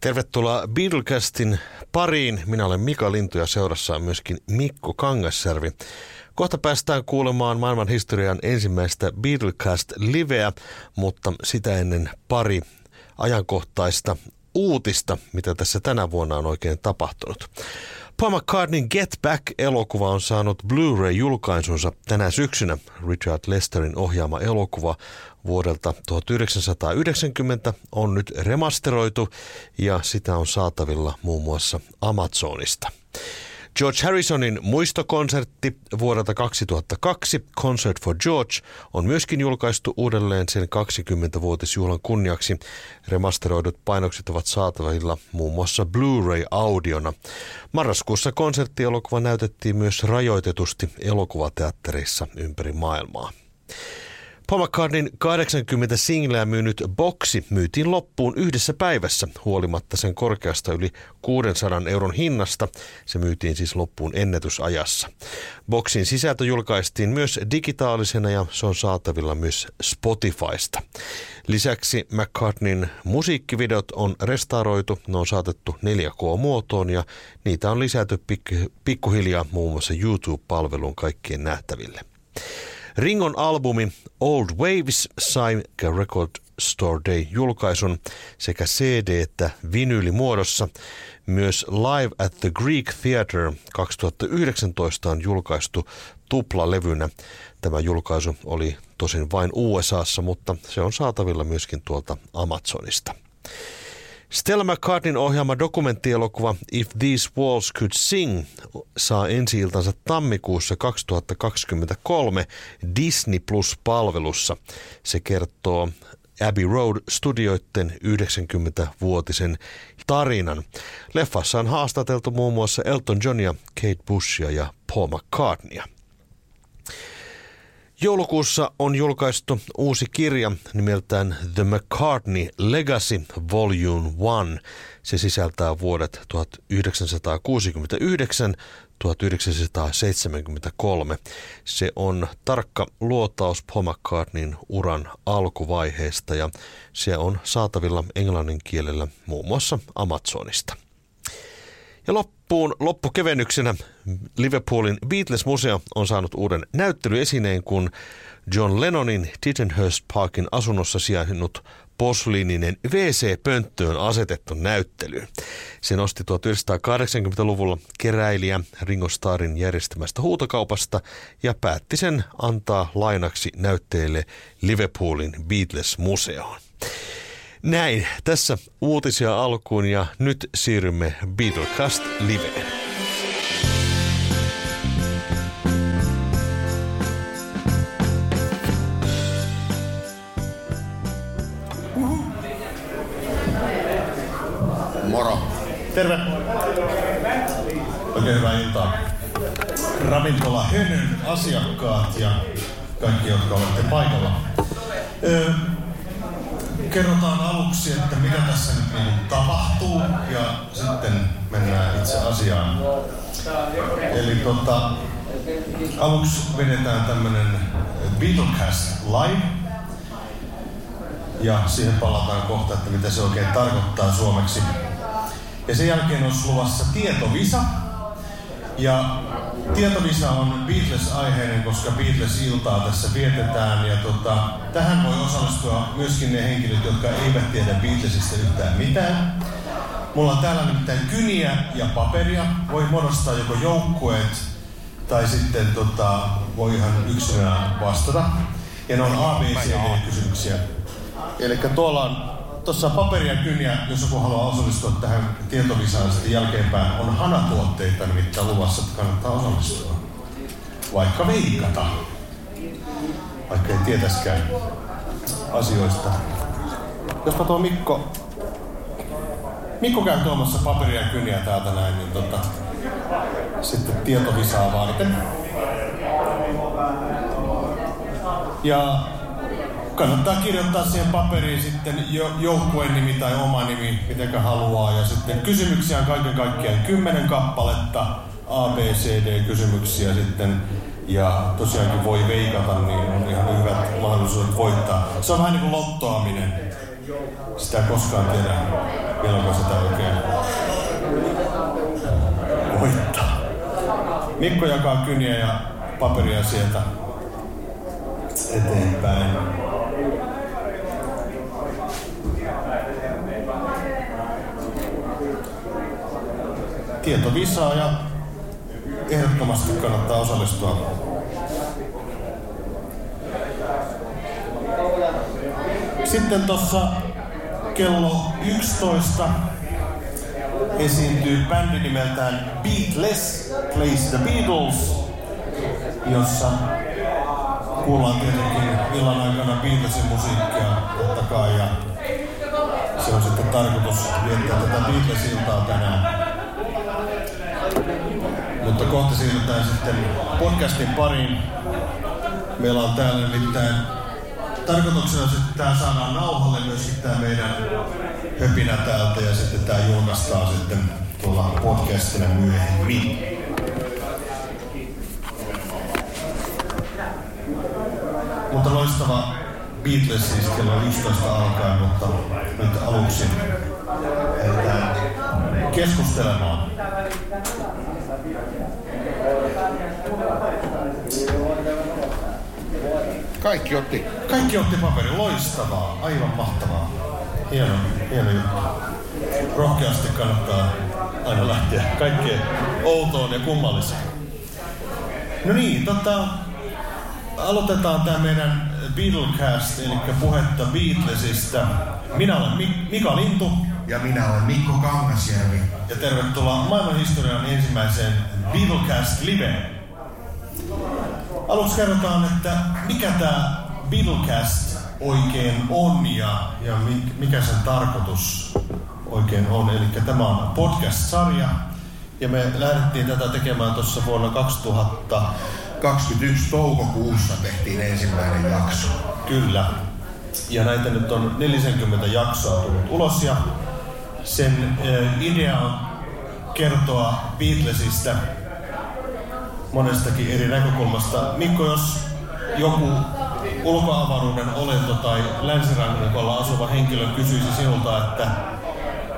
Tervetuloa Beatlecastin pariin. Minä olen Mika Lintu ja seurassa on myöskin Mikko Kangasjärvi. Kohta päästään kuulemaan maailman historian ensimmäistä Beatlecast-liveä, mutta sitä ennen pari ajankohtaista uutista, mitä tässä tänä vuonna on oikein tapahtunut. Paul McCartneyn Get Back-elokuva on saanut Blu-ray-julkaisunsa tänä syksynä. Richard Lesterin ohjaama elokuva vuodelta 1990 on nyt remasteroitu ja sitä on saatavilla muun muassa Amazonista. George Harrisonin muistokonsertti vuodelta 2002, Concert for George, on myöskin julkaistu uudelleen sen 20-vuotisjuhlan kunniaksi. Remasteroidut painokset ovat saatavilla muun muassa Blu-ray-audiona. Marraskuussa konserttielokuva näytettiin myös rajoitetusti elokuvateattereissa ympäri maailmaa. Paul McCartneyn 80 singleä myynyt boksi myytiin loppuun yhdessä päivässä huolimatta sen korkeasta yli 600 euron hinnasta. Se myytiin siis loppuun ennätysajassa. Boksin sisältö julkaistiin myös digitaalisena ja se on saatavilla myös Spotifysta. Lisäksi McCartneyn musiikkivideot on restauroitu, ne on saatettu 4K-muotoon ja niitä on lisätty pikkuhiljaa muun muassa YouTube-palvelun kaikkien nähtäville. Ringon albumi Old Waves sai Record Store Day julkaisun sekä CD- että vinyylimuodossa. Myös Live at the Greek Theatre 2019 on julkaistu tuplalevynä. Tämä julkaisu oli tosin vain USAssa, mutta se on saatavilla myöskin tuolta Amazonista. Stella McCartneyn ohjaama dokumenttielokuva If These Walls Could Sing saa ensi tammikuussa 2023 Disney Plus-palvelussa. Se kertoo Abbey Road-studioiden 90-vuotisen tarinan. Leffassa on haastateltu muun muassa Elton Johnia, Kate Bushia ja Paul McCartneya. Joulukuussa on julkaistu uusi kirja nimeltään The McCartney Legacy Volume 1. Se sisältää vuodet 1969-1973. Se on tarkka luotaus Paul McCartneyn uran alkuvaiheesta ja se on saatavilla englannin kielellä muun muassa Amazonista. Ja loppuun loppukevennyksenä Liverpoolin Beatles-museo on saanut uuden näyttelyesineen, kun John Lennonin Tittenhurst Parkin asunnossa sijainnut posliininen WC-pönttöön asetettu näyttely. Se nosti 1980-luvulla keräilijä Ringo Starrin järjestämästä huutokaupasta ja päätti sen antaa lainaksi näytteille Liverpoolin Beatles-museoon. Näin, tässä uutisia alkuun ja nyt siirrymme Beatlecast Liveen. Moro. Terve. Oikein hyvää iltaa. Ravintola Hönyn asiakkaat ja kaikki, jotka olette paikalla. Öö, kerrotaan aluksi, että mitä tässä nyt niin tapahtuu ja sitten mennään itse asiaan. Eli tota, aluksi vedetään tämmönen Beatlecast live ja siihen palataan kohta, että mitä se oikein tarkoittaa suomeksi. Ja sen jälkeen on luvassa tietovisa. Ja Tietovisa on Beatles-aiheinen, koska Beatles-iltaa tässä vietetään. Ja tota, tähän voi osallistua myöskin ne henkilöt, jotka eivät tiedä Beatlesista yhtään mitään. Mulla on täällä nimittäin kyniä ja paperia. Voi muodostaa joko joukkueet tai sitten tota, voi ihan yksilönä vastata. Ja ne on ABC-kysymyksiä. Eli tuolla on tuossa paperia kyniä, jos joku haluaa osallistua tähän tietovisaan sitten jälkeenpäin, on hanatuotteita nimittäin luvassa, että kannattaa osallistua. Vaikka veikata. Vaikka ei tietäskään asioista. Jospa tuo Mikko, Mikko käy tuomassa paperia kyniä täältä näin, niin tota, sitten tietovisaa varten. Ja kannattaa kirjoittaa siihen paperiin sitten jo, joukkueen nimi tai oma nimi, mitenkä haluaa. Ja sitten kysymyksiä on kaiken kaikkiaan kymmenen kappaletta, A, B, C, D kysymyksiä sitten. Ja tosiaankin voi veikata, niin on ihan hyvät mahdollisuudet voittaa. Se on vähän niin kuin lottoaminen. Sitä koskaan tiedä, milloin sitä voittaa. Mikko jakaa kyniä ja paperia sieltä eteenpäin. Tieto visaa ja ehdottomasti kannattaa osallistua. Sitten tuossa kello 11 esiintyy bändi nimeltään Beatless Plays the Beatles, jossa kuullaan tietenkin illan aikana Beatlesin musiikkia totta kai ja se on sitten tarkoitus viettää tätä Beatles-iltaa tänään. Mutta kohta siirrytään sitten podcastin pariin. Meillä on täällä nimittäin tarkoituksena että tämä saadaan nauhalle myös tämä meidän höpinä täältä ja sitten tämä julkaistaan sitten tuolla podcastina myöhemmin. Mutta loistava Beatles siis kello 11 alkaen, mutta nyt aluksi keskustelemaan. Kaikki otti. Kaikki otti paperi. Loistavaa. Aivan mahtavaa. Hieno, hieno juttu. Rohkeasti kannattaa aina lähteä kaikkeen outoon ja kummalliseen. No niin, tota, aloitetaan tämä meidän Beatlecast, eli puhetta Beatlesista. Minä olen Mika Lintu. Ja minä olen Mikko Kangasjärvi. Ja tervetuloa maailmanhistorian ensimmäiseen Beatlecast Liveen. Aluksi kerrotaan, että mikä tämä Beatlecast oikein on ja, ja mikä sen tarkoitus oikein on. Eli tämä on podcast-sarja ja me lähdettiin tätä tekemään tuossa vuonna 2021 toukokuussa tehtiin ensimmäinen jakso. Kyllä. Ja näitä nyt on 40 jaksoa tullut ulos ja sen idea on kertoa Beatlesista monestakin eri näkökulmasta. Mikko, jos joku ulkoavaruuden olento tai länsirannikolla asuva henkilö kysyisi sinulta, että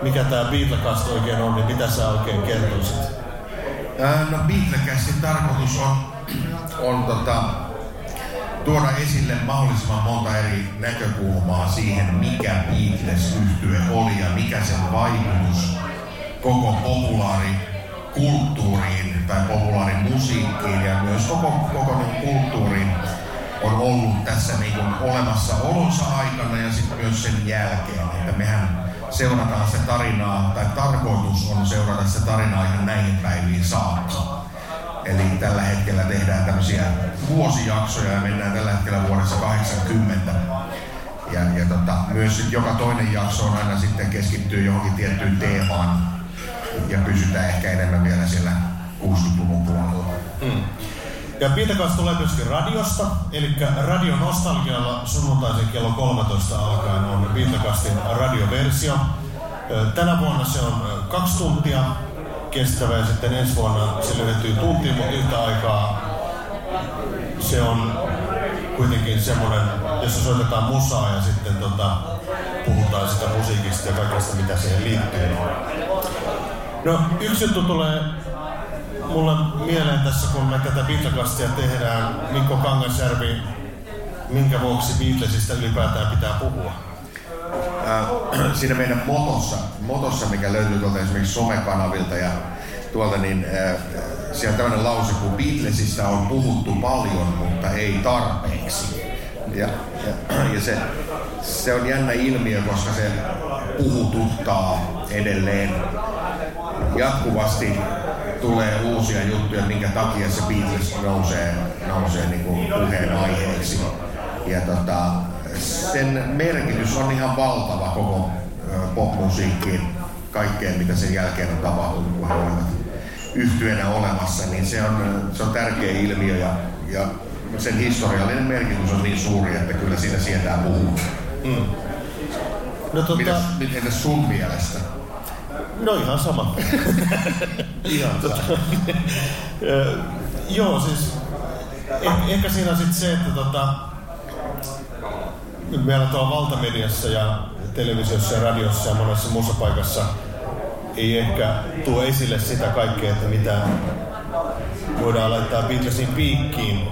mikä tämä Beatlecast oikein on, niin mitä sä oikein kertoisit? No Beatlecastin tarkoitus on, on tota, tuoda esille mahdollisimman monta eri näkökulmaa siihen, mikä Beatles yhtye oli ja mikä sen vaikutus koko populaari kulttuuriin tai musiikkiin ja myös koko, koko niin kulttuuriin on ollut tässä niin kuin olemassa olonsa aikana ja sitten myös sen jälkeen. Että mehän seurataan se tarinaa, tai tarkoitus on seurata se tarinaa ihan näihin päiviin saakka. Eli tällä hetkellä tehdään tämmöisiä vuosijaksoja ja mennään tällä hetkellä vuodessa 80. Ja, ja tota, myös sit joka toinen jakso on aina sitten keskittyy johonkin tiettyyn teemaan ja pysytään ehkä enemmän vielä siellä 60-luvun puolella. Mm. Ja Piitakas tulee myöskin radiosta, eli Radio Nostalgialla sunnuntaisin kello 13 alkaen on Piitakastin radioversio. Tänä vuonna se on kaksi tuntia kestävä ja sitten ensi vuonna se lyhentyy tuntiin, mutta yhtä aikaa se on kuitenkin semmoinen, jossa soitetaan musaa ja sitten tota, puhutaan sitä musiikista ja kaikesta mitä siihen liittyy. No yksi juttu tulee mulle mieleen tässä, kun me tätä Beatlecastia tehdään, Mikko Kangasjärvi, minkä vuoksi Beatlesista ylipäätään pitää puhua? Äh, siinä meidän motossa, motossa, mikä löytyy tuolta esimerkiksi somekanavilta ja tuolta, niin äh, siellä on tämmöinen lause, kun Beatlesista on puhuttu paljon, mutta ei tarpeeksi. Ja, ja, ja se, se on jännä ilmiö, koska se puhututtaa edelleen jatkuvasti tulee uusia juttuja, minkä takia se Beatles nousee, nousee niin kuin puheen aiheeksi. Ja tota, sen merkitys on ihan valtava koko popmusiikkiin, kaikkeen mitä sen jälkeen on tapahtunut, kun he olivat yhtyenä olemassa, niin se on, se on tärkeä ilmiö ja, ja sen historiallinen merkitys on niin suuri, että kyllä siinä sietää puhua. Mm. No, tota... Mitäs, entäs sun mielestä? No ihan sama. ihan tota, Joo, siis eh, ehkä siinä on sitten se, että tota, nyt meillä tuolla valtamediassa ja televisiossa ja radiossa ja monessa muussa paikassa ei ehkä tuo esille sitä kaikkea, että mitä voidaan laittaa Beatlesin piikkiin,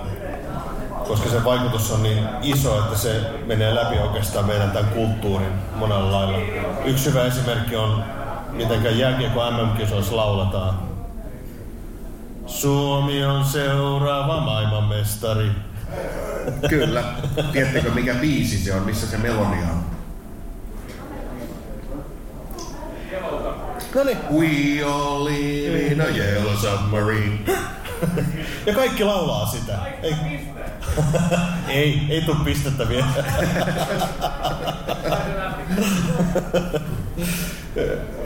koska se vaikutus on niin iso, että se menee läpi oikeastaan meidän tämän kulttuurin monella lailla. Yksi hyvä esimerkki on, miten jääkiekko MM-kisoissa lauletaan. Suomi on seuraava maailmanmestari. Kyllä. Tiedättekö mikä biisi se on, missä se melodia on? No niin. We all live in a yellow submarine. Ja kaikki laulaa sitä. Ei, ei, ei tuu pistettä vielä.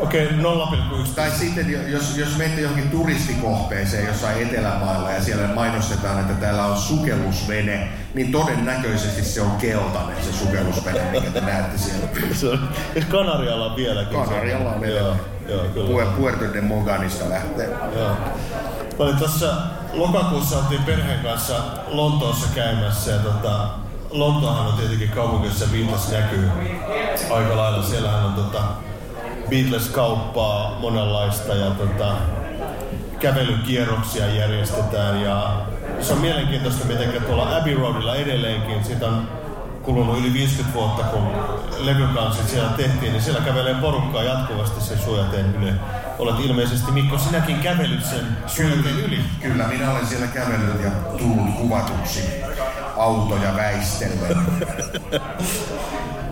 Okei, okay, 0,1. Tai sitten jos, jos menette johonkin turistikohteeseen jossain Etelämailla ja siellä mainostetaan, että täällä on sukellusvene, niin todennäköisesti se on keltainen se sukellusvene, mikä te näette siellä. Se on, Kanarialla on vieläkin. Kanarialla on Joo, joo, kyllä. Puerto de Moganista lähtee. Joo. Mä olin tuossa lokakuussa oltiin perheen kanssa Lontoossa käymässä ja tota, Lontoohan on tietenkin kaupunki, jossa Beatles näkyy aika lailla. Siellähän on tota, Beatles-kauppaa monenlaista ja tota, kävelykierroksia järjestetään ja se on mielenkiintoista, miten tuolla Abbey Roadilla edelleenkin, siitä on kulunut yli 50 vuotta, kun levykansit siellä tehtiin, niin siellä kävelee porukkaa jatkuvasti sen suojateen yli. Olet ilmeisesti, Mikko, sinäkin kävellyt sen suojateen yli. Kyllä, minä olen siellä kävellyt ja tullut kuvatuksi autoja väistellen.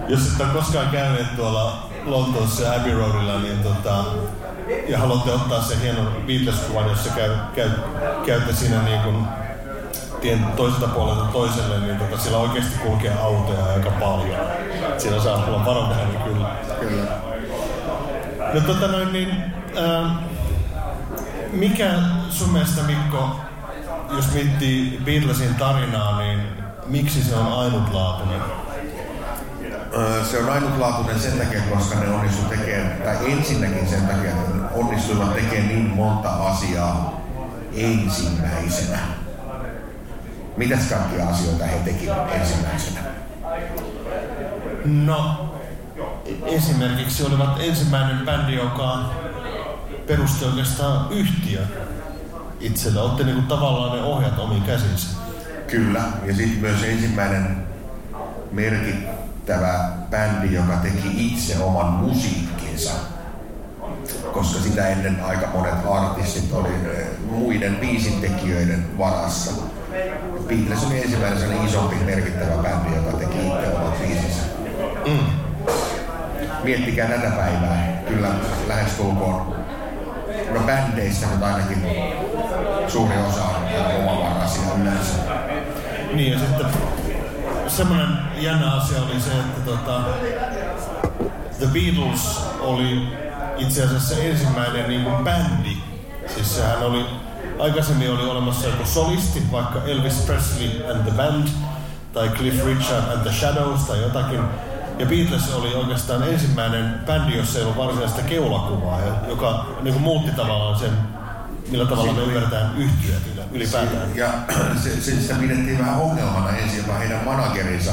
Jos et ole koskaan käyneet tuolla Lontoossa Abbey Roadilla, niin tota, ja haluatte ottaa sen hienon Beatles-kuvan, jossa käy, käy, käytte siinä niin kuin tien toiselta puolelta toiselle, niin tota, siellä oikeasti kulkee autoja aika paljon. Siellä saa olla varovainen kyllä. Kyllä. No tota noin, niin, ää, mikä sun mielestä Mikko, jos miettii Beatlesin tarinaa, niin miksi se on ainutlaatuinen? Öö, Se on ainutlaatuinen sen takia, koska ne onnistu tekemään, tai ensinnäkin sen takia, että onnistuivat tekemään niin monta asiaa ensimmäisenä. Mitäs kaikkia asioita he tekivät ensimmäisenä? No, esimerkiksi olivat ensimmäinen bändi, joka perusti oikeastaan yhtiö itsellä. Otti niinku tavallaan ne ohjat omiin käsinsä. Kyllä, ja sitten myös ensimmäinen merkittävä bändi, joka teki itse oman musiikkinsa. Koska sitä ennen aika monet artistit oli eh, muiden biisintekijöiden varassa. Beatles oli ensimmäinen sellainen isompi merkittävä bändi, joka teki itse omat biisinsä. Mm. Miettikää tätä päivää. Kyllä lähestulkoon, no bändeistä nyt ainakin suuri osa on omavaraisia yleensä. Niin ja sitten semmoinen jännä asia oli se, että tota, The Beatles oli itse asiassa ensimmäinen niin kuin bändi. Siis sehän oli, aikaisemmin oli olemassa joku solisti, vaikka Elvis Presley and the Band, tai Cliff Richard and the Shadows tai jotakin. Ja Beatles oli oikeastaan ensimmäinen bändi, jossa ei ollut varsinaista keulakuvaa, ja- joka niin kuin muutti tavallaan sen, millä tavalla me ymmärretään yhtyöt ylipäätään. Ja se, se, sitä pidettiin vähän ongelmana ensin, jopa heidän managerinsa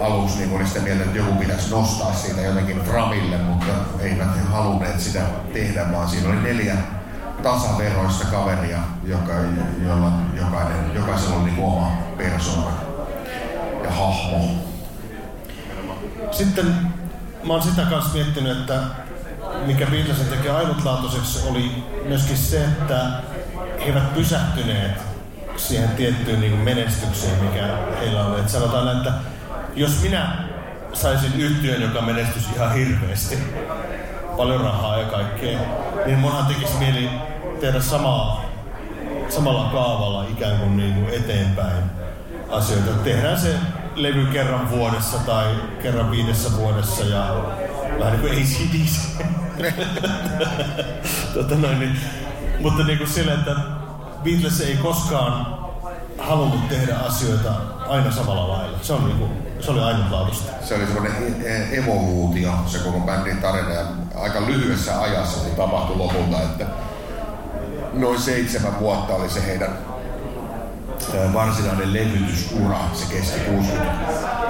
aluksi niin oli sitä mieltä, että joku pitäisi nostaa siitä jotenkin framille, mutta eivät he halunneet sitä tehdä, vaan siinä oli neljä tasaveroista kaveria, joka, jolla jokainen, jokaisella oli niin oma persona ja hahmo. Sitten mä oon sitä kanssa miettinyt, että mikä Beatlesin teki ainutlaatuiseksi oli myöskin se, että he eivät pysähtyneet siihen tiettyyn niin menestykseen, mikä heillä oli. Et sanotaan, että jos minä saisin yhtiön, joka menestyisi ihan hirveästi, paljon rahaa ja kaikkea, niin munhan tekisi mieli tehdä samaa, samalla kaavalla ikään kuin, niin kuin eteenpäin asioita. Tehdään se levy kerran vuodessa tai kerran viidessä vuodessa ja vähän niin kuin ACDC. tota noin, niin, mutta niin kuin sille, että Beatles ei koskaan halunnut tehdä asioita aina samalla lailla. Se, on niin kuin, se oli ainutlaatuista. Se oli semmoinen e- evoluutio, se koko bändin tarina, ja aika lyhyessä ajassa se tapahtui lopulta, että noin seitsemän vuotta oli se heidän varsinainen levytysura. Se kesti 60,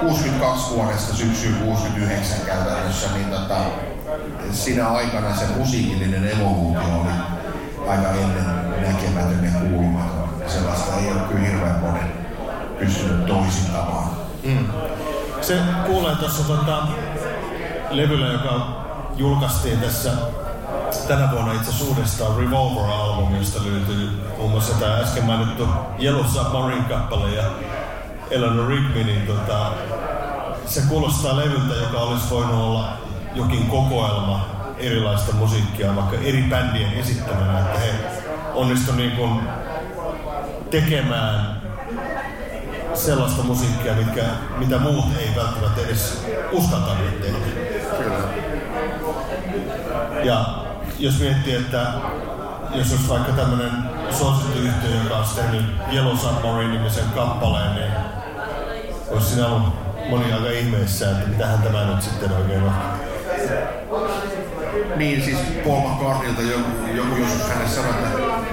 62 vuodesta syksyyn 69 käytännössä, niin tota, siinä aikana se musiikillinen evoluutio oli aika ennen näkemätön ja kuulumaton. Sellaista ei ole kyllä hirveän moni pystynyt toisintamaan. Mm. Se kuulee tuossa tota, levyllä, joka julkaistiin tässä tänä vuonna itse asiassa Revolver-albumi, josta löytyy muun muassa tämä äsken mainittu Yellow Submarine kappale ja Eleanor Rigby, niin tota, se kuulostaa levyltä, joka olisi voinut olla jokin kokoelma erilaista musiikkia, vaikka eri bändien esittämänä, että he onnistu niin kuin tekemään sellaista musiikkia, mitkä, mitä muut ei välttämättä edes uskalta tehdä. Kyllä. Ja jos miettii, että jos olisi vaikka tämmöinen suosittu yhtiö, joka olisi tehnyt Yellow Submarine-nimisen kappaleen, niin olisi siinä ollut moni aika ihmeessä, että mitähän tämä nyt sitten oikein on. Niin, siis Paul McCartneylta joku, joku joskus hänelle sanoi, että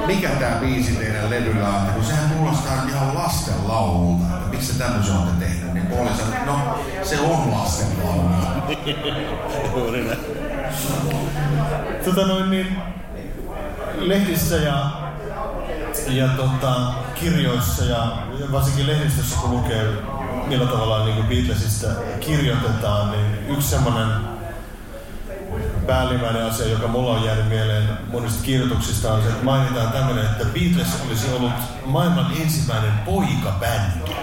mikä tämä biisi teidän levyllä on, kun sehän kuulostaa ihan lasten laululta, että miksi se tämmöisen olette tehnyt, niin Paul sanoi, no se on lasten laulu. tota noin niin, lehdissä ja, ja tota, kirjoissa ja varsinkin lehdistössä kun lukee millä tavalla niin kuin Beatlesista kirjoitetaan, niin yksi semmoinen päällimmäinen asia, joka mulla on jäänyt mieleen monista kirjoituksista, on se, että mainitaan tämmöinen, että Beatles olisi ollut maailman ensimmäinen poikabändi.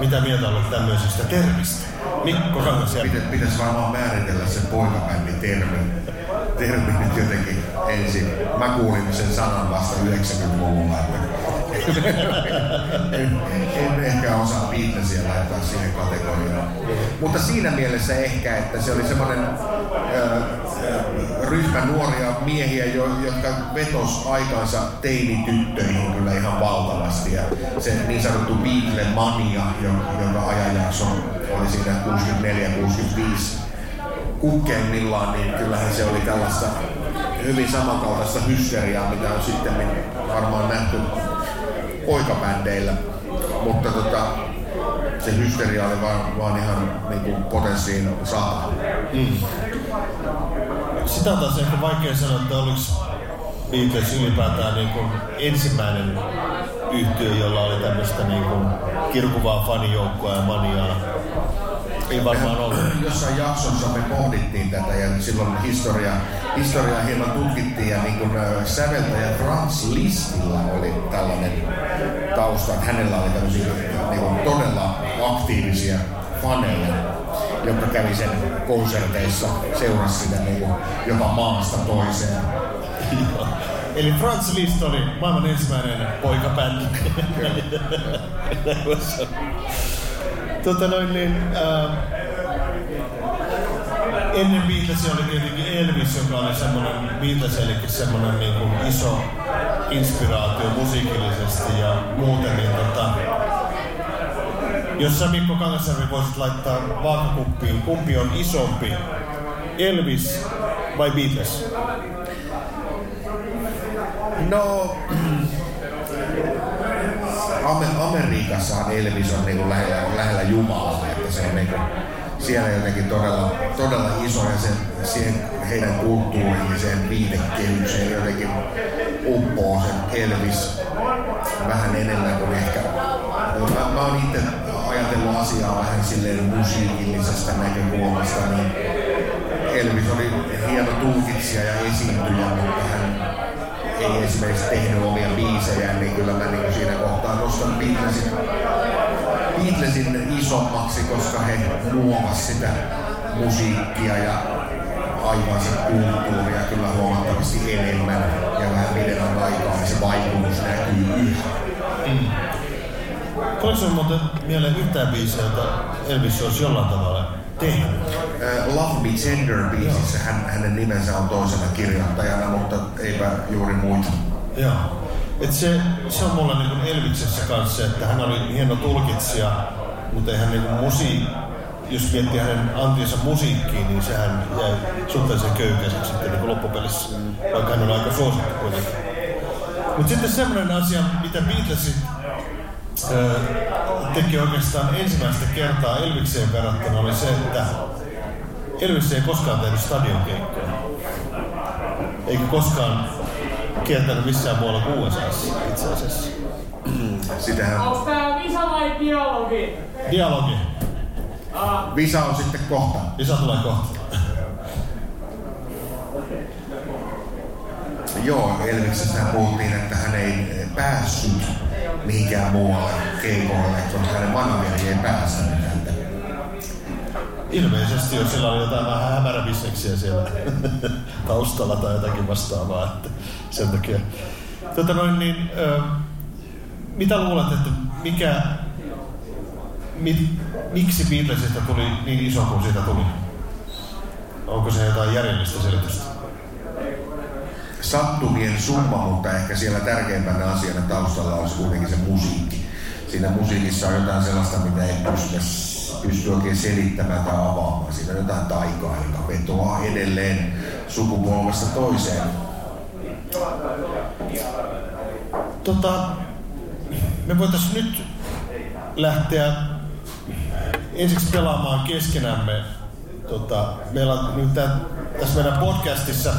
Mitä mieltä olet tämmöisestä termistä? Mikko Kangasjärvi. Pitäisi pitäisi varmaan määritellä se poikabändi-termi. Termi nyt jotenkin ensin. Mä kuulin sen sanan vasta 90-luvulla, että en, en ehkä osaa Beatlesia laittaa siihen kategoriaan. Mutta siinä mielessä ehkä, että se oli semmoinen ryhmä nuoria miehiä, jo, jotka vetos aikansa teinityttöihin kyllä ihan valtavasti. Ja se niin sanottu Beatle-mania, jonka ajanjakso oli siinä 64-65 kukkeimmillaan, niin kyllähän se oli tällaista hyvin samankaltaista hysteriaa, mitä on sitten varmaan nähty poikabändeillä. Mutta tota, se hysteria oli vaan, vaan ihan niin potenssiin saada. Mm. Sitä taas ehkä vaikea sanoa, että oliko Beatles ylipäätään niin kuin ensimmäinen yhtiö, jolla oli tämmöistä niin kuin kirkuvaa fanijoukkoa ja maniaa ei varmaan ollut. Jossain jaksossa me pohdittiin tätä ja silloin historia, historiaa hieman tutkittiin ja niin kuin säveltäjä Franz Listillä oli tällainen tausta, että hänellä oli tämmöisiä niin kuin todella aktiivisia faneja, jotka kävi sen konserteissa, seurasi sitä niin kuin jopa maasta toiseen. Eli Franz Liszt oli maailman ensimmäinen poikabändi. tota noin niin, äh, ennen Beatlesia oli tietenkin Elvis, joka oli semmoinen, Beatles eli semmoinen niin kuin iso inspiraatio musiikillisesti ja muuten, niin tota, jos sä Mikko Kangasjärvi voisit laittaa vaakakuppiin, kumpi on isompi, Elvis vai Beatles? No, Amerikassahan Elvis on niin lähellä, lähellä Jumalaa, että se on niin kuin, siellä jotenkin todella, todella iso ja se, siihen heidän kulttuuriin, sen viitekehykseen jotenkin uppoo sen Elvis vähän enemmän kuin ehkä. Mä, mä oon itse ajatellut asiaa vähän silleen musiikillisesta näkökulmasta, niin Elvis oli hieno tulkitsija ja esiintyjä, mutta hän ei esimerkiksi tehnyt omia biisejä, niin kyllä mä niin siinä kohtaa nostan Beatlesin, Beatlesin isommaksi, koska he luovat sitä musiikkia ja aivan se kulttuuria kyllä huomattavasti enemmän ja vähän pidemmän aikaa, niin se vaikutus näkyy yhä. Mm. Tuleeko muuten mieleen yhtään biisiä, jota Elvis olisi jollain tavalla tehnyt? Uh, Love Me Tender biisissä hän, hänen nimensä on toisena kirjoittajana, mutta eipä juuri muita. Joo. Et se, se on mulla niin Elviksessä kanssa, että hän oli hieno tulkitsija, mutta eihän niin musi, jos miettii hänen antinsa musiikkiin, niin sehän jäi suhteellisen köykäiseksi sitten niin loppupelissä, vaikka hän on aika suosittu kuitenkin. Mutta sitten semmoinen asia, mitä Beatlesit teki oikeastaan ensimmäistä kertaa Elvikseen verrattuna oli se, että Elvis ei koskaan tehnyt stadionkeikkoja. Eikä koskaan kiertänyt missään muualla kuin USAssa itse asiassa. Sitähän Onko tää visa vai dialogi? Dialogi. Visa on sitten kohta. Visa tulee kohta. Joo, Elviksestä puhuttiin, että hän ei päässyt mihinkään muualle keikoille, koska hänen manageri ei päästänyt häntä. Ilmeisesti, jos sillä oli jotain vähän hämäräbisneksiä siellä taustalla tai jotakin vastaavaa, että sen takia. Tota noin, niin, ö, mitä luulet, että mikä, mi, miksi Beatlesista tuli niin iso kuin siitä tuli? Onko se jotain järjellistä selitystä? Sattumien summa, mutta ehkä siellä tärkeimpänä asiana taustalla olisi kuitenkin se musiikki. Siinä musiikissa on jotain sellaista, mitä ei pysty, pysty oikein selittämään tai avaamaan. Siinä on jotain taikaa, joka vetoaa edelleen sukupolvesta toiseen. Tota, me voitaisiin nyt lähteä ensiksi pelaamaan keskenämme. Tota, meillä on nyt tässä meidän podcastissa,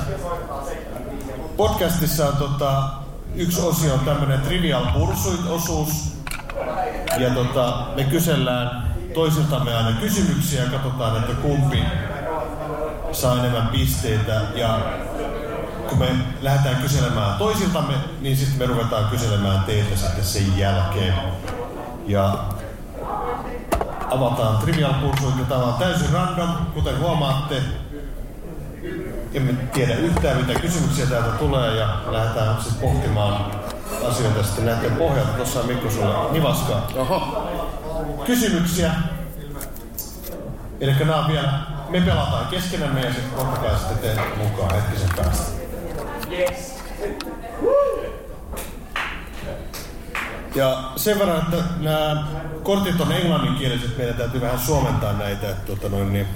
podcastissa on tota, yksi osio on tämmöinen Trivial Pursuit-osuus. Ja tota, me kysellään toisiltamme aina kysymyksiä ja katsotaan, että kumpi saa enemmän pisteitä. Ja kun me lähdetään kyselemään toisiltamme, niin sitten me ruvetaan kyselemään teiltä sitten sen jälkeen. Ja avataan Trivial Pursuit, tämä on täysin random, kuten huomaatte. Emme tiedä yhtään, mitä kysymyksiä täältä tulee, ja lähdetään sitten pohtimaan asioita sitten näiden pohjalta. Tuossa on Mikko sulle nivaskaa. Oho. Kysymyksiä. Eli nämä on vielä, me pelataan keskenämme ja sitten totta kai sitten teet mukaan hetkisen päästä. Yes. Ja sen verran, että nämä kortit on englanninkieliset, meidän täytyy vähän suomentaa näitä, että tota noin, niin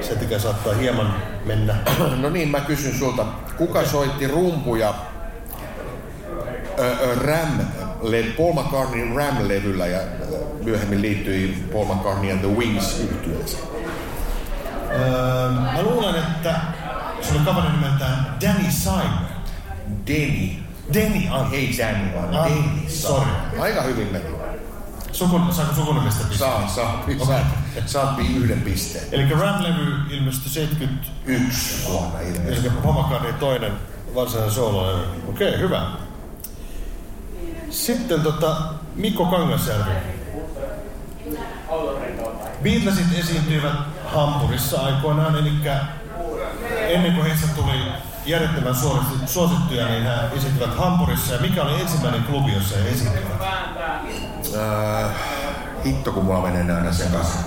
se takia saattaa hieman mennä. No niin, mä kysyn sulta, kuka soitti rumpuja Ram, Paul McCartneyn Ram-levyllä ja myöhemmin liittyi Paul McCartney and the Wings yhtyeeseen? Öö, mä luulen, että se oli kaveri nimeltään Danny Simon. Denny. Danny, ah, Ei Danny, vaan Ah, Denny. sorry. Aika hyvin meni. Sukun, saako sukunimistä pisteen? Saa, saa, saa, saat yhden pisteen. Eli Ram-levy ilmestyi 70, Yksi vuonna ilmeisesti. eli McCartney toinen varsinainen soololevy. Okei, okay, hyvä. Sitten tota, Mikko Kangasjärvi. Beatlesit esiintyivät Hampurissa aikoinaan, eli ennen kuin heistä tuli järjettömän suosittu- suosittuja, niin he esiintyvät Hampurissa. Ja mikä oli ensimmäinen klubi, jossa he esiintyivät? Äh, hitto, kun mulla menee aina sekaisin.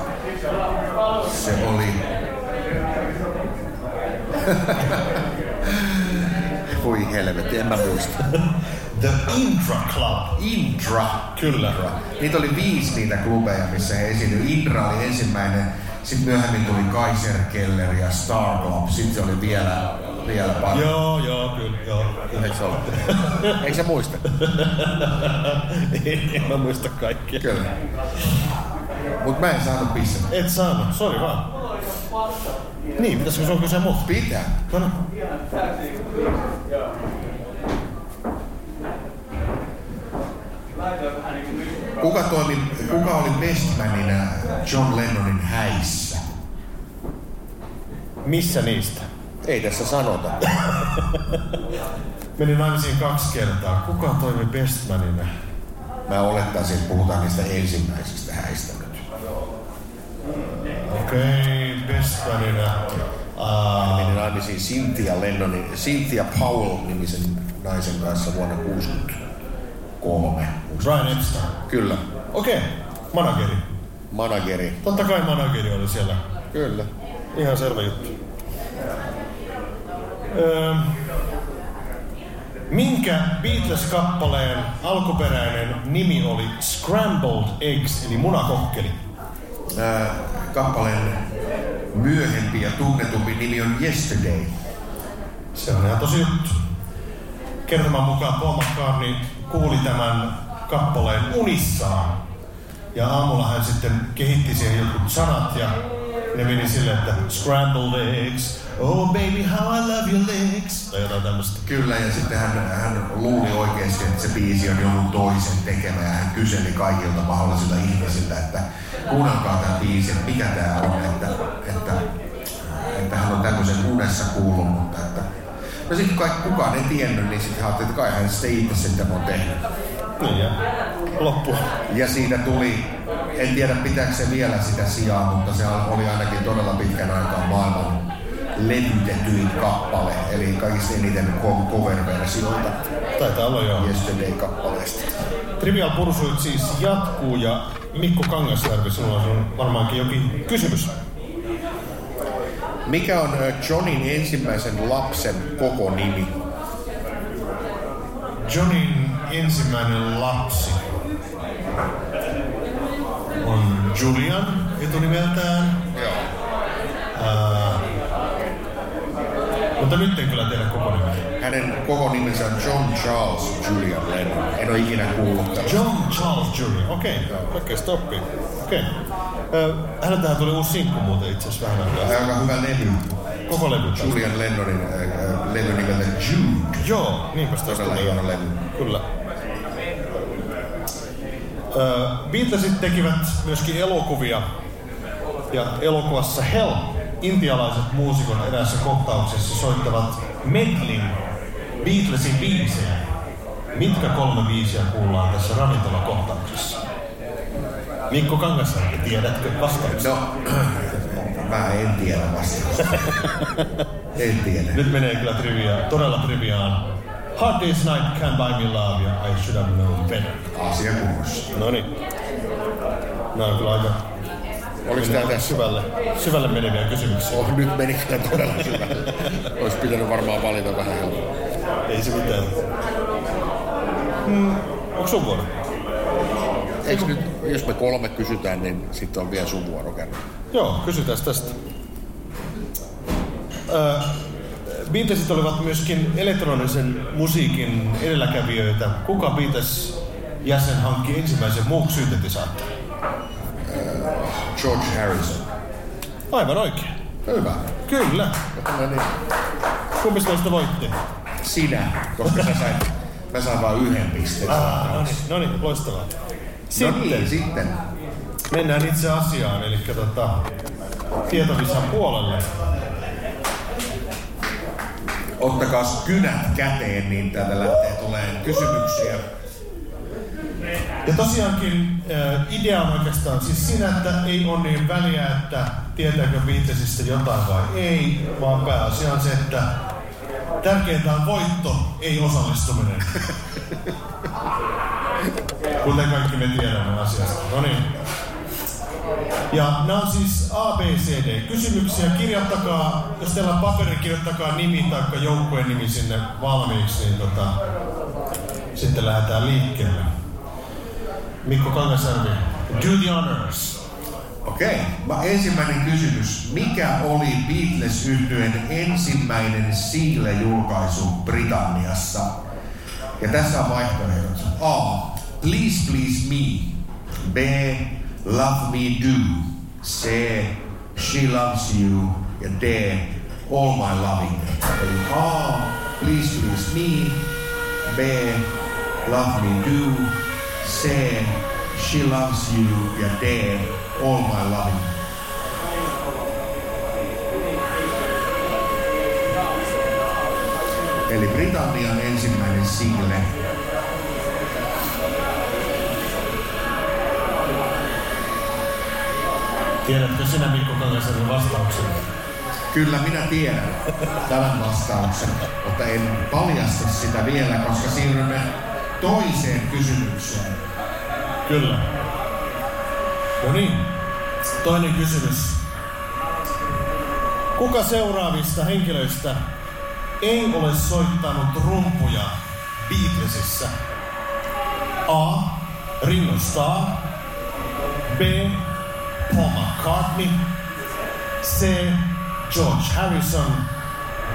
Se oli... Voi helvetti, en mä muista. The Intra Club. Indra. Kyllä. Niitä oli viisi niitä klubeja, missä he esiintyivät. Indra oli ensimmäinen, sitten myöhemmin tuli Kaiser Keller ja Star Club. Sitten se oli vielä, vielä parempi. Joo, joo, kyllä, joo. Eikö se ole? Eikö sä muista? en, en mä muista kaikkia. Kyllä. Mut mä en saanut pistettä. Et saanut, sori vaan. Niin, pitäisikö sun kysyä muuta? Pitää. No, no. Kuka, toimi, kuka oli bestmanina John Lennonin häissä? Missä niistä? Ei tässä sanota. Meni naimisiin kaksi kertaa. Kuka toimi bestmanina? Mä olettaisin, että puhutaan niistä ensimmäisistä häistä nyt. Okei, okay, bestmanina. Uh, Meni naimisiin Cynthia Lennonin, Cynthia Powell-nimisen naisen kanssa vuonna 1963. Brian Epstein. Kyllä. Okei, okay. manageri. Manageri. Totta kai manageri oli siellä. Kyllä. Ihan selvä juttu. Öö, minkä Beatles-kappaleen alkuperäinen nimi oli Scrambled Eggs, eli munakokkeli? Ää, kappaleen myöhempi ja tunnetumpi nimi on Yesterday. Se on ihan tosi juttu. Kertoman mukaan Paul McCartney kuuli tämän kappaleen unissaan. Ja aamulla hän sitten kehitti siihen jotkut sanat ja ne meni silleen, että scrambled eggs, oh baby how I love your legs, tai jotain tämmöistä. Kyllä, ja sitten hän, hän luuli oikeasti, että se biisi on jonkun toisen tekemä, ja hän kyseli kaikilta mahdollisilta ihmisiltä, että kuunnelkaa tämä biisi, että mikä tämä on, että, että, että hän on tämmöisen unessa kuullut, mutta että No sitten kai kukaan ei tiennyt, niin sitten ajattelin, että kai hän sitten itse sitten on tehnyt. Niin ja loppu. Ja siitä tuli, en tiedä pitääkö se vielä sitä sijaa, mutta se oli ainakin todella pitkän aikaa maailman levytetyin kappale, eli kaikista eniten cover-versioita Taitaa olla joo. Yesterday-kappaleesta. Trivial Pursuit siis jatkuu ja Mikko Kangasjärvi, sinulla on varmaankin jokin kysymys. Mikä on ö, Johnin ensimmäisen lapsen koko nimi? Johnin ensimmäinen lapsi on Julian etunimeltään. Joo. Ää, mutta nyt en kyllä tiedä koko nimeä. Hänen koko nimensä on John Charles Julian Lennon. En ole ikinä kuullut tällaista. John Charles Jr. Okei, okay. okei, stoppi. Okei. Okay. Häneltähän tuli uusi sinkku muuten itse asiassa vähän aikaa. Aika hyvä levy. Koko levy. Julian Lennonin äh, levy nimeltä Jude. Joo, niinpä sitä Todella hieno levy. Kyllä. Beatlesit tekivät myöskin elokuvia. Ja elokuvassa Hell, intialaiset muusikon eräässä kohtauksessa soittavat medlin Beatlesin biisejä. Mitkä kolme biisiä kuullaan tässä ravintolakohtauksessa? Mikko Kangasarvi, tiedätkö vastauksen? No, mä en tiedä vastausta. en tiedä. Nyt menee kyllä trivia, todella triviaan. Hard Day's Night, Can't Buy Me Love ja I Should Have Known Better. Asia kunnossa. No niin. Nämä on kyllä aika Oliko tää tässä? syvälle, syvälle meneviä kysymyksiä. Oh, nyt meni kyllä todella syvälle. Olisi pitänyt varmaan valita vähän helpommin. Ei se mitään. Hmm. Onko sun vuoro? Eikö nyt, jos me kolme kysytään, niin sitten on vielä sun vuoro kerran. Joo, kysytään tästä. Öö, Beatlesit olivat myöskin elektronisen musiikin edelläkävijöitä. Kuka Beatles jäsen hankki ensimmäisen muuk syntetisaattorin? George Harrison. Aivan oikein. Hyvä. Kyllä. No niin. Kumpi sitä voitti? Sinä, koska sä sait, mä sain vain yhden pisteen. Ah, no niin, no niin, loistavaa. No Sitten niin, sitten. mennään itse asiaan, eli tota, tietovisan puolelle. Ottakaa kynät käteen, niin täältä lähtee tulee kysymyksiä. Ja tosiaankin äh, idea on oikeastaan siis siinä, että ei ole niin väliä, että tietääkö Beatlesista jotain vai ei, vaan pääasia on se, että tärkeintä on voitto, ei osallistuminen. Kuten kaikki me tiedämme asiasta. No niin. Ja nämä on siis A, B, C, D kysymyksiä. Kirjoittakaa, jos teillä on paperi, kirjoittakaa nimi tai joukkueen nimi sinne valmiiksi, niin tota, sitten lähdetään liikkeelle. Mikko Kangasarvi, do the honors. Okei, okay. ensimmäinen kysymys. Mikä oli beatles yhtyeen ensimmäinen single-julkaisu Britanniassa? Ja tässä on vaihtoehdot. A. Please Please Me. B. Love Me Do. C. She Loves You. Ja D. All My Loving. Eli A. Please Please Me. B. Love Me Do. C. She Loves You. Ja D. All My Loving. Eli Britannian ensimmäinen single. Tiedätkö sinä Mikko Kangasarvi vastauksen? Kyllä minä tiedän tämän vastauksen, mutta en paljasta sitä vielä, koska siirrymme toiseen kysymykseen. Kyllä. No niin, toinen kysymys. Kuka seuraavista henkilöistä ei ole soittanut rumpuja Beatlesissa? A. Ringo Starr. B. Paul McCartney. C. George Harrison.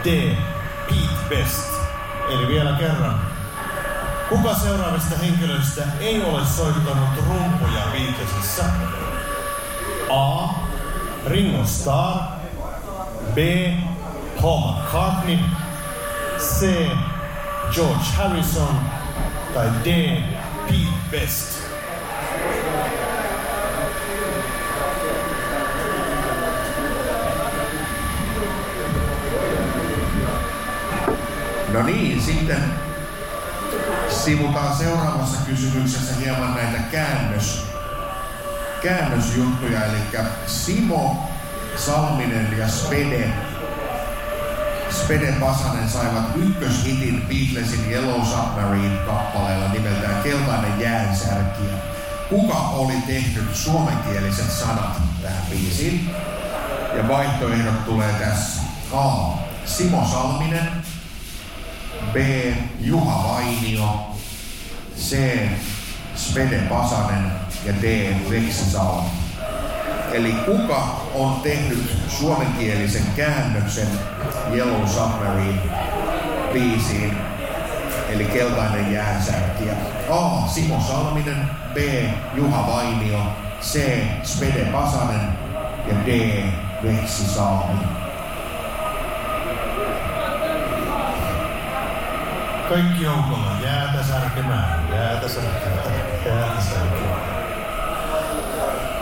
D. Pete Best. Eli vielä kerran. Kuka seuraavista henkilöistä ei ole soittanut rumpuja Beatlesissa? A. Ringo Starr, B. Paul McCartney, C. George Harrison tai D. Pete Best? No niin, sitten sivutaan seuraavassa kysymyksessä hieman näitä käännös, käännösjuttuja. Eli Simo Salminen ja Spede, Spede Pasanen saivat ykköshitin Beatlesin Yellow Submarine kappaleella nimeltään Keltainen jäänsärkiä. Kuka oli tehnyt suomenkieliset sanat tähän biisiin? Ja vaihtoehdot tulee tässä. A. Simo Salminen, B. Juha Vainio, C. Spede Pasanen ja D. Veksi Salmi. Eli kuka on tehnyt suomenkielisen käännöksen Yellow Submarine biisiin, eli Keltainen jäänsärkiä. A. Simo Salminen, B. Juha Vainio, C. Spede Pasanen ja D. Veksi Salmi. Kaikki joukolla jäätä särkemään, jäätä särkemään, jäätä särkemään.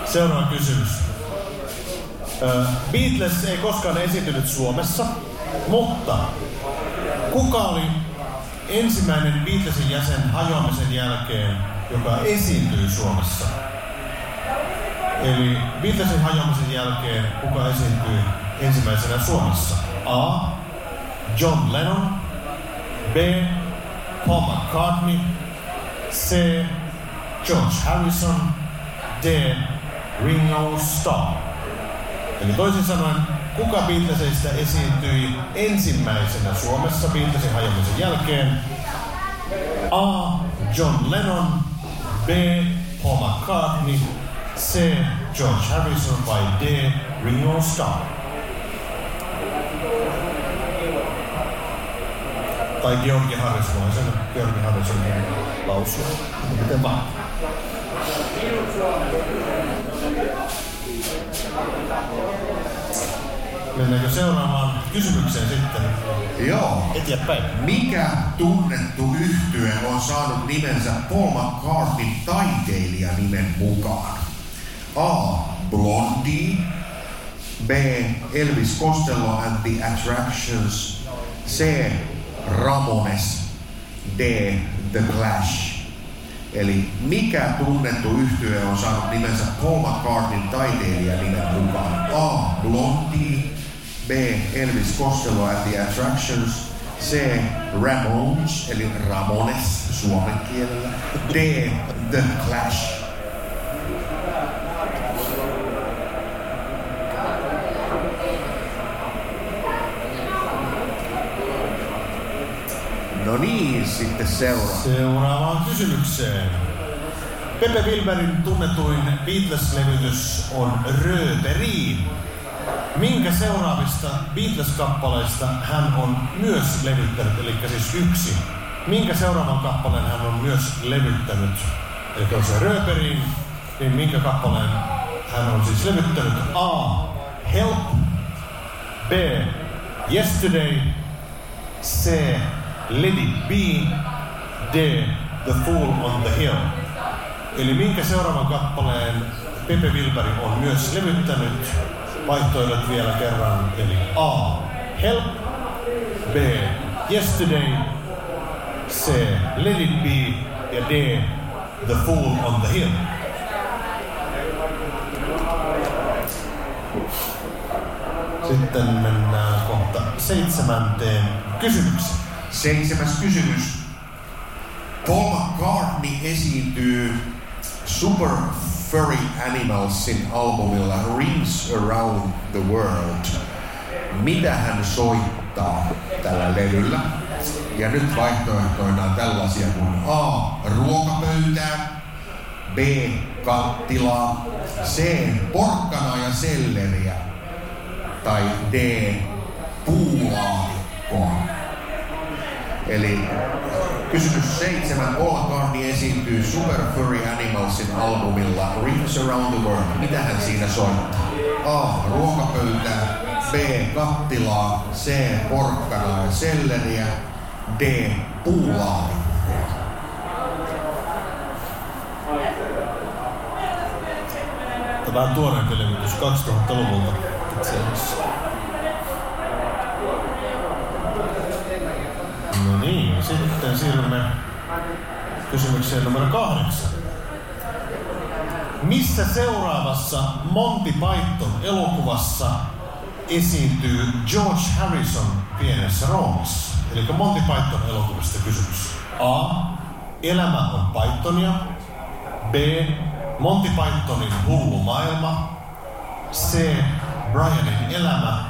Seuraava kysymys. Beatles ei koskaan esiintynyt Suomessa, mutta kuka oli ensimmäinen Beatlesin jäsen hajoamisen jälkeen, joka esiintyi Suomessa? Eli Beatlesin hajoamisen jälkeen kuka esiintyi ensimmäisenä Suomessa? A. John Lennon, B. Paul McCartney, C. George Harrison, D. Ringo Starr. Eli toisin sanoen, kuka Beatlesista esiintyi ensimmäisenä Suomessa Beatlesin hajoamisen jälkeen? A. John Lennon, B. Paul McCartney, C. George Harrison vai D. Ringo Starr? Tai Georgi Harrison, sen Georgi Harrison lausua. Miten vaan. Mennäänkö seuraavaan kysymykseen sitten? Joo. Eteenpäin. Mikä tunnettu yhtye on saanut nimensä Paul McCartneyn taiteilijanimen mukaan? A. Blondie. B. Elvis Costello and the Attractions. C. Ramones. D. The Clash. Eli mikä tunnettu yhtye on saanut nimensä Paul McCartneyn taiteilijanimen mukaan? A. Blondie. B. Elvis Costello and the Attractions. C. Ramones, eli Ramones suomen kielellä. D. The Clash. No niin, sitten seuraava. Seuraavaan kysymykseen. Pepe Wilberin tunnetuin Beatles-levytys on Rööperiin. Minkä seuraavista Beatles-kappaleista hän on myös levyttänyt, eli siis yksi? Minkä seuraavan kappaleen hän on myös levyttänyt? Eli on se Rööperiin, niin minkä kappaleen hän on siis levyttänyt? A. Help. B. Yesterday. C. Let It Be. D. The Fool on the Hill. Eli minkä seuraavan kappaleen Pepe Wilberi on myös levyttänyt? Vaihtoehdot vielä kerran. Eli A. Help. B. Yesterday. C. Let It Be. Ja D. The Fool on the Hill. Sitten mennään kohta seitsemänteen kysymykseen. Seitsemäs kysymys. Paul McCartney esiintyy Super Furry Animalsin albumilla Rings Around the World. Mitä hän soittaa tällä levyllä? Ja nyt vaihtoehtoina on tällaisia kuin A. Ruokapöytää, B. Kattilaa, C. Porkkanaa ja selleriä tai D. Puulaatikkoa. Eli kysymys seitsemän. Paul McCartney esiintyy Super Furry Animalsin albumilla Rings Around the World. Mitä hän siinä soittaa? A. Ruokapöytää. B. Kattilaa. C. Porkkanaa ja selleriä. D. Puulaatikkoa. Tämä on tuoreempi levitys 2000-luvulta itse asiassa. No niin, sitten siirrymme kysymykseen numero kahdeksan. Missä seuraavassa Monty Python elokuvassa esiintyy George Harrison pienessä roolissa? Eli Monty Python elokuvasta kysymys. A. Elämä on Pythonia. B. Monty Pythonin hullu maailma. C. Brianin elämä.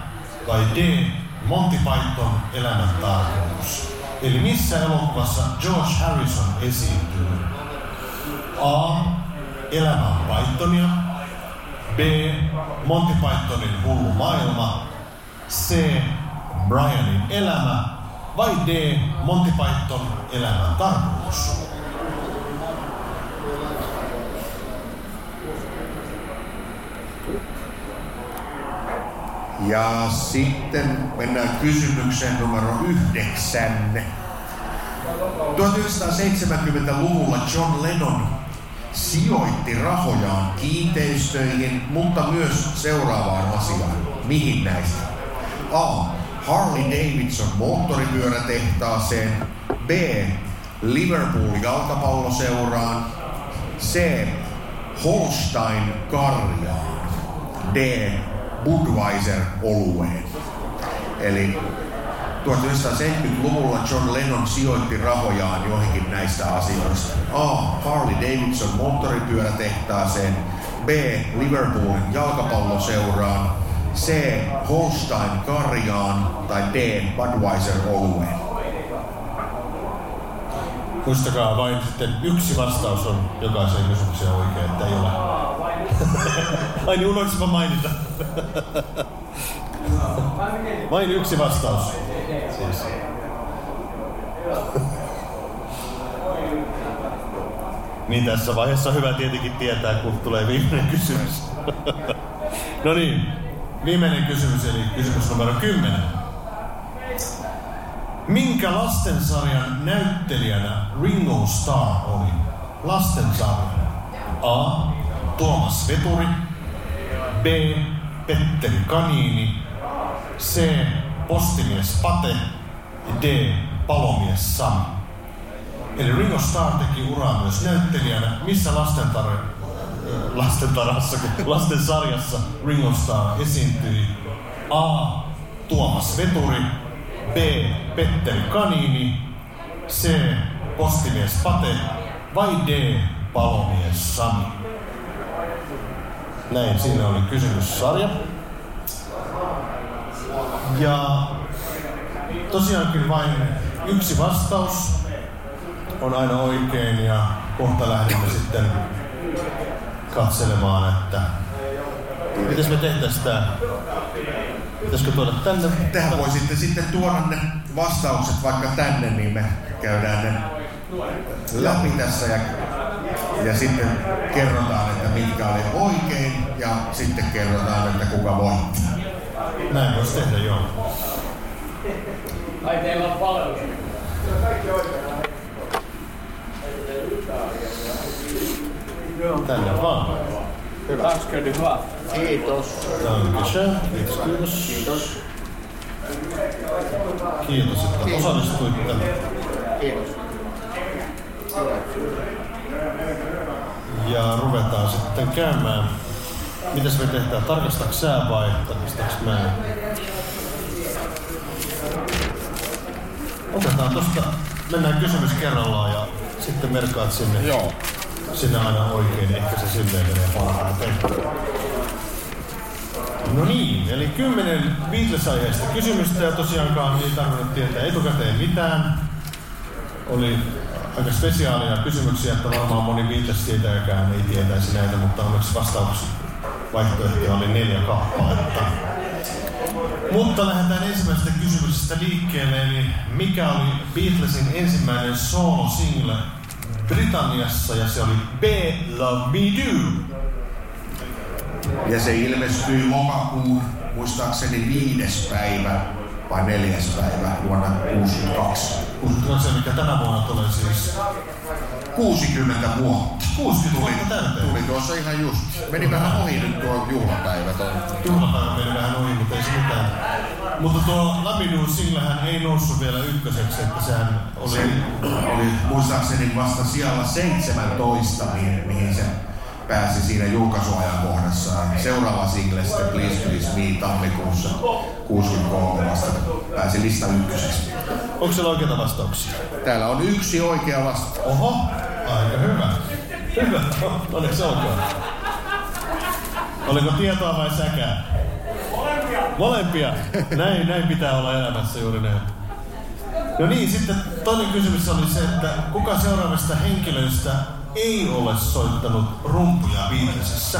Vai D. Monty Python elämän tarkoitus. Eli missä elokuvassa George Harrison esiintyy? A. Elämä on Pythonia. B. Monty Pythonin hullu maailma. C. Brianin elämä. Vai D. Monty Python elämän tarkoitus. Ja sitten mennään kysymykseen numero yhdeksän. 1970-luvulla John Lennon sijoitti rahojaan kiinteistöihin, mutta myös seuraavaan asiaan. Mihin näistä? A. Harley Davidson moottoripyörätehtaaseen. B. Liverpool jalkapalloseuraan. C. Holstein karjaan. D. Budweiser-olueen. Eli 1970-luvulla John Lennon sijoitti rahojaan joihinkin näistä asioista. A. Harley Davidson moottoripyörätehtaaseen. B. Liverpoolin jalkapalloseuraan. C. Holstein karjaan. Tai D. Budweiser-olueen. Muistakaa vain sitten yksi vastaus on jokaiseen kysymykseen oikein, että ei ole. Ai niin, unohdinko mä mainita? Vain yksi vastaus. Siis. Niin tässä vaiheessa hyvä tietenkin tietää, kun tulee viimeinen kysymys. no niin, viimeinen kysymys, eli kysymys numero 10. Minkä lastensarjan näyttelijänä Ringo Starr oli? Lastensarjan. A. Tuomas Veturi. B. Petteri Kaniini. C. Postimies Pate. D. Palomies Sami. Eli Ringo Starr teki uraa myös näyttelijänä. Missä lastentar- lastentarassa, lastensarjassa Ringo Starr esiintyi? A. Tuomas Veturi. B. Petteri Kaniini. C. Postimies Pate. Vai D. Palomies Sami. Näin, siinä oli kysymyssarja. Ja tosiaankin vain yksi vastaus on aina oikein ja kohta lähdemme sitten katselemaan, että mitäs me tehtäisiin tää. Pitäisikö tuoda tänne? Tähän voi sitten, sitten tuoda ne vastaukset vaikka tänne, niin me käydään ne läpi tässä ja, ja sitten kerrotaan, että mitkä oli oikein ja sitten kerrotaan, että kuka voittaa. Näin voisi tehdä, joo. Ai teillä on palvelu. Tänne vaan. Tack du ha. Kiitos. Dankeschön. Kiitos, kiitos. Kiitos. Kiitos, että osallistuitte. Kiitos. Ja ruvetaan sitten käymään. Mitäs me tehdään? Tarkastaako sä vai tarkastaako mä? Otetaan tosta, mennään kysymys kerrallaan ja sitten merkaat sinne. Joo. Sinä aina oikein, ehkä se silleen menee parhaiten. No niin, eli kymmenen Beatles-aiheista kysymystä ja tosiaankaan ei tarvinnut tietää etukäteen mitään. Oli aika spesiaalia kysymyksiä, että varmaan moni Beatles tietääkään ei tietäisi näitä, mutta onneksi vastausvaihtoehtoja oli neljä kappaletta. Mutta lähdetään ensimmäisestä kysymyksestä liikkeelle, eli mikä oli Beatlesin ensimmäinen solo-single Britanniassa ja se oli B Love Me Do. Ja se ilmestyi lokakuun, muistaakseni viides päivä vai neljäs päivä vuonna 62. 62, mikä tänä vuonna tulee siis 60 vuotta. 60 Tuli, vuotta täyteen. tuli tuossa ihan just. Meni vähän ohi nyt tuo juhlapäivä. Toi. Juhlapäivä meni vähän ohi, mutta ei se mitään. Mutta tuo Laminu Singlehän ei noussut vielä ykköseksi, että sehän oli... Se oli muistaakseni vasta siellä 17, mihin, mihin se pääsi siinä julkaisuajankohdassaan. Seuraava single sitten Please Please Me tammikuussa 63 vasta pääsi lista ykköseksi. Onko siellä oikeita vastauksia? Täällä on yksi oikea vastaus. Oho, aika hyvä. Hyvä, onneksi olkoon. Oliko tietoa vai säkää? Molempia. Molempia. Näin, näin pitää olla elämässä juuri näin. No niin, sitten toinen kysymys oli se, että kuka seuraavista henkilöistä ei ole soittanut rumpuja Beatlesissa?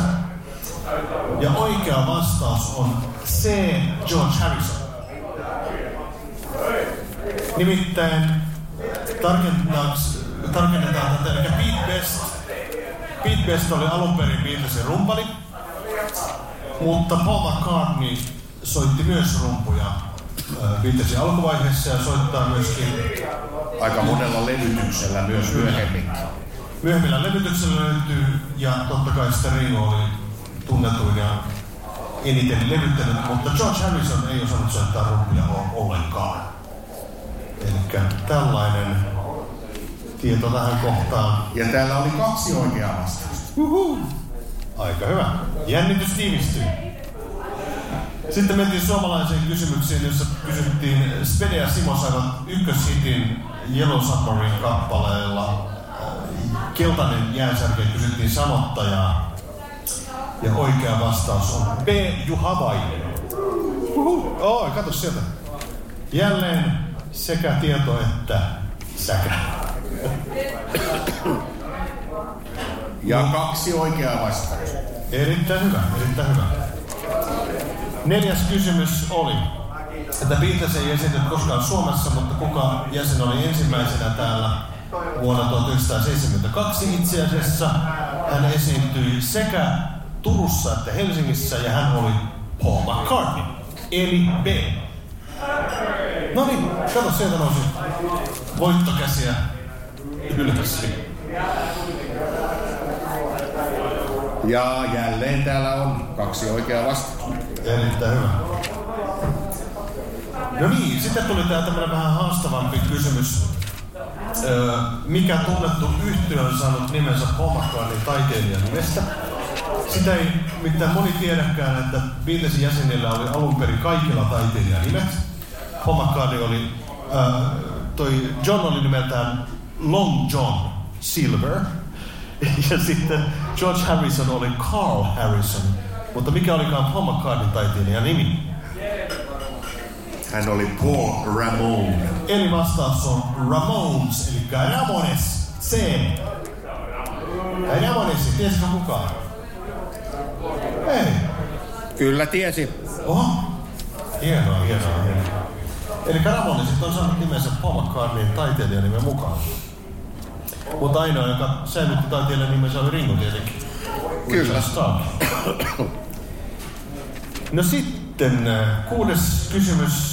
Ja oikea vastaus on C. George Harrison. Nimittäin tarkennetaan tätä, eli Pete Best, Pete Best oli alun perin Beatlesin rumpali, mutta Paul McCartney soitti myös rumpuja Beatlesin alkuvaiheessa ja soittaa myöskin Aika monella levytyksellä myös myöhemmin. Myöhemmillä levytyksellä löytyy ja totta kai sitten Ringo oli tunnetuin ja eniten levyttänyt, mutta George Harrison ei osannut soittaa rumpia ollenkaan. Eli tällainen tieto tähän kohtaan. Ja täällä oli kaksi oikeaa vastausta. Aika hyvä. Jännitys tiivistyy. Sitten mentiin suomalaiseen kysymykseen, jossa kysyttiin Spede ja Simo saivat ykköshitin Yellow Submarine kappaleella. Keltainen jäänsärke kysyttiin sanottajaa. Ja oikea vastaus on B. Juha Vainen. Uhu. Oi, kato sieltä. Jälleen sekä tieto että säkä. Ja kaksi oikeaa vastausta. Erittäin hyvä, erittäin hyvä. Neljäs kysymys oli, että Beatles ei esiintynyt koskaan Suomessa, mutta kuka jäsen oli ensimmäisenä täällä vuonna 1972 itse asiassa. Hän esiintyi sekä Turussa että Helsingissä ja hän oli Paul McCartney, eli B. No niin, kato sieltä nousi voittokäsiä ylös. Ja jälleen täällä on kaksi oikeaa vastausta. Erittäin hyvä. No niin, sitten tuli tää tämmönen vähän haastavampi kysymys. Mikä tunnettu yhtiö on saanut nimensä McCartneyn taiteilijan nimestä? Sitä ei mitään moni tiedäkään, että Beatlesin jäsenillä oli alun perin kaikilla taiteilijan nimet. McCartney oli, öö, toi John oli nimeltään Long John Silver. Ja sitten George Harrison oli Carl Harrison. Mutta mikä olikaan Paul McCartneyn taiteilijan nimi? Hän oli Paul Ramone. Eli vastaus on Ramones, eli Ramones. C. Ramones, tiesitkö kukaan? Ei. Kyllä tiesi. Oho. Hienoa, hienoa, hienoa. Eli Ramonesit on saanut nimensä Paul McCartneyn taiteilijan nimen mukaan. Mutta ainoa, joka säilytti taiteilijan nimensä oli Ringo tietenkin. Kyllä. Stark. No sitten äh, kuudes kysymys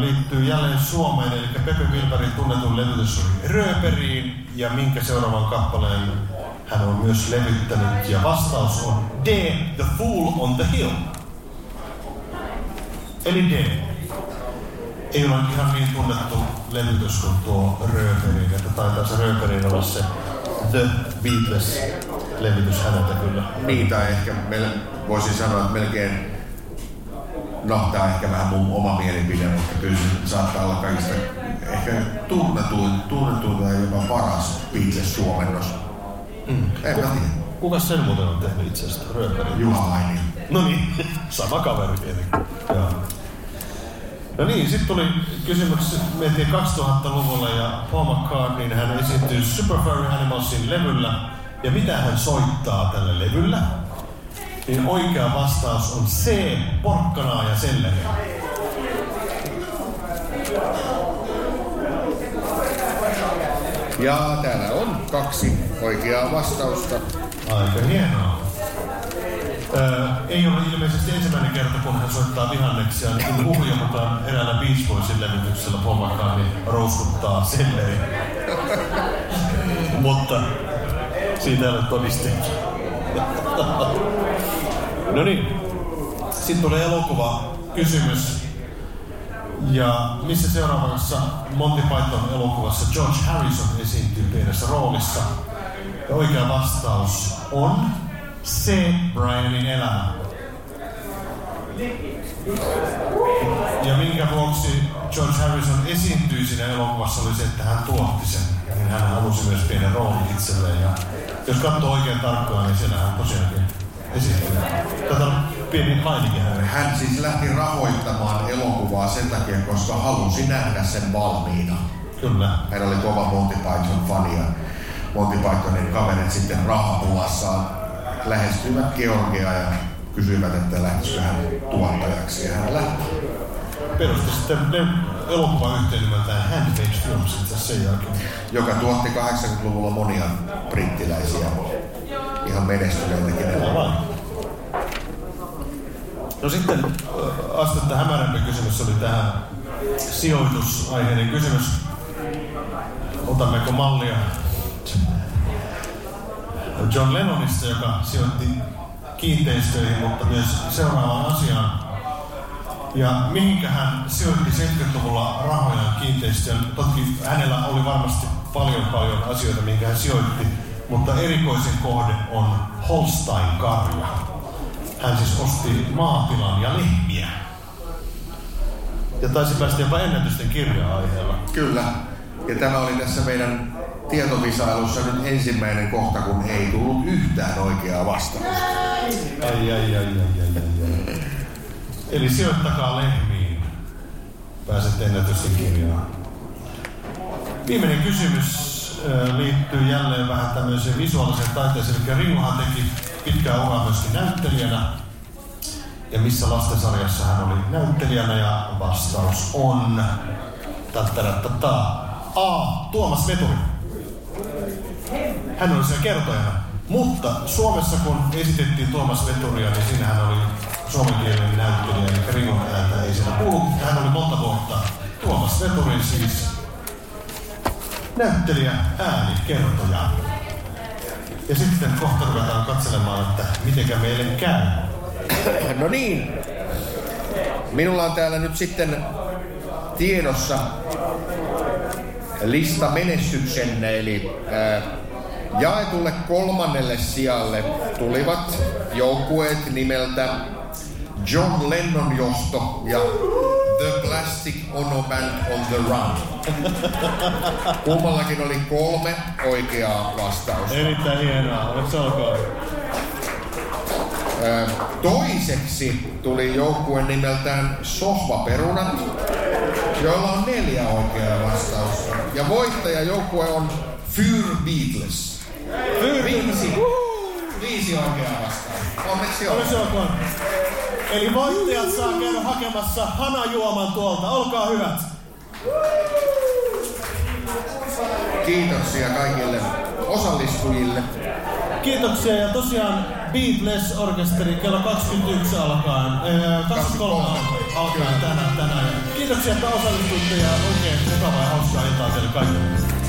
liittyy jälleen Suomeen, eli Pepe Wilberin tunnetun levytys oli Rööperiin, ja minkä seuraavan kappaleen hän on myös levyttänyt, ja vastaus on D, The Fool on the Hill. Eli D. Ei ole ihan niin tunnettu levytys kuin tuo Rööperiin, että taitaa se Rööperiin olla se The Beatles-levytys häneltä kyllä. Niin, tai ehkä mel, voisin sanoa, että melkein, no tämä on ehkä vähän mun oma mielipide, mutta kyllä se saattaa olla kaikista ehkä tunnetuin, tunnetuin tai jopa paras Beatles-suomennos. Mm. En mä tiedä. Kuka sen muuten on tehnyt itse asiassa Rööperiin? Juha Vainin. No niin, sama kaveri tietenkin. Joo. No niin, sitten tuli kysymys, mentiin 2000-luvulle ja Paul McCartney, hän esiintyy Super Furry Animalsin levyllä. Ja mitä hän soittaa tällä levyllä? Niin oikea vastaus on C, porkkanaa ja selleriä. Ja täällä on kaksi oikeaa vastausta. Aika hienoa. Öö, ei ole ilmeisesti ensimmäinen kerta, kun hän soittaa vihanneksia, niin huhujen mukaan eräällä Beach Boysin levytyksellä Paul McCartney rouskuttaa selleri. Mutta siitä ei ole todisteita. No niin, sitten tulee elokuva kysymys. Ja missä seuraavassa Monty Python elokuvassa George Harrison esiintyy pienessä roolissa? Ja oikea vastaus on se Brianin elämä. Ja minkä vuoksi George Harrison esiintyi siinä elokuvassa oli se, että hän tuotti sen. Niin hän halusi myös pienen roolin itselleen. Ja jos katsoo oikein tarkkaan, niin siellä hän tosiaankin esiintyy. Tätä pieni mainikin hänelle. Hän siis lähti rahoittamaan elokuvaa sen takia, koska halusi nähdä sen valmiina. Kyllä. Hän oli kova Monty Python fani ja Monty Pythonin kaverit sitten rahapulassaan lähestyivät Georgia ja kysyivät, että lähtisikö hän tuottajaksi ja hän lähti. Perusti sitten ne elokuvayhtiön nimeltään Handmade Films itse sen jälkeen. joka tuotti 80-luvulla monia brittiläisiä ihan menestyneitäkin elokuvia. No sitten äh, astetta hämärämpi kysymys oli tähän sijoitusaiheinen kysymys. Otammeko mallia John Lennonista, joka sijoitti kiinteistöihin, mutta myös seuraavaan asiaan. Ja mihinkä hän sijoitti 70-luvulla rahojaan kiinteistöön. Toki hänellä oli varmasti paljon paljon asioita, minkä hän sijoitti, mutta erikoisin kohde on Holstein-karja. Hän siis osti maatilan ja lehmiä. Ja taisi päästä jopa ennätysten kirja-aiheella. Kyllä. Ja tämä oli tässä meidän tietovisailussa nyt ensimmäinen kohta, kun ei tullut yhtään oikeaa vastausta. Ai, ai, ai, ai, ai, ai. Eli sijoittakaa lehmiin. Pääsette ennätysten kirjaan. Viimeinen kysymys liittyy jälleen vähän tämmöiseen visuaaliseen taiteeseen. Eli Ringohan teki pitkää uraa myöskin näyttelijänä. Ja missä lastensarjassa hän oli näyttelijänä ja vastaus on... Tattarattata. A. Tuomas Veturi. Hän oli siellä kertojana. Mutta Suomessa kun esitettiin Tuomas Veturia, niin siinähän oli suomenkielinen näyttelijä, eli Ringon ääntä ei siellä kuulu. Hän oli monta vuotta Tuomas Veturi siis näyttelijä, ääni, kertoja. Ja sitten kohta ruvetaan katselemaan, että mitenkä meille käy. No niin. Minulla on täällä nyt sitten tiedossa lista menestyksen, eli ää, jaetulle kolmannelle sijalle tulivat joukkueet nimeltä John Lennon johto ja The Plastic Ono Band on the Run. Kummallakin oli kolme oikeaa vastausta. Erittäin hienoa, onneksi olkoon. Toiseksi tuli joukkue nimeltään Sohvaperunat, joilla on neljä oikeaa vastausta. Ja voittajajoukkue on Fyr Beatles. Viisi. Viisi oikeaa vastausta. Onneksi Onneksi olkoon. Eli voittajat saa käydä hakemassa hanajuoman tuolta. Olkaa hyvät. Kiitoksia kaikille osallistujille. Kiitoksia ja tosiaan Beatles-orkesteri kello 21 alkaen, äh, 23 alkaen tänään, tänään. Kiitoksia, että osallistuitte ja oikein mukavaa ja hauskaa iltaa teille kaikille.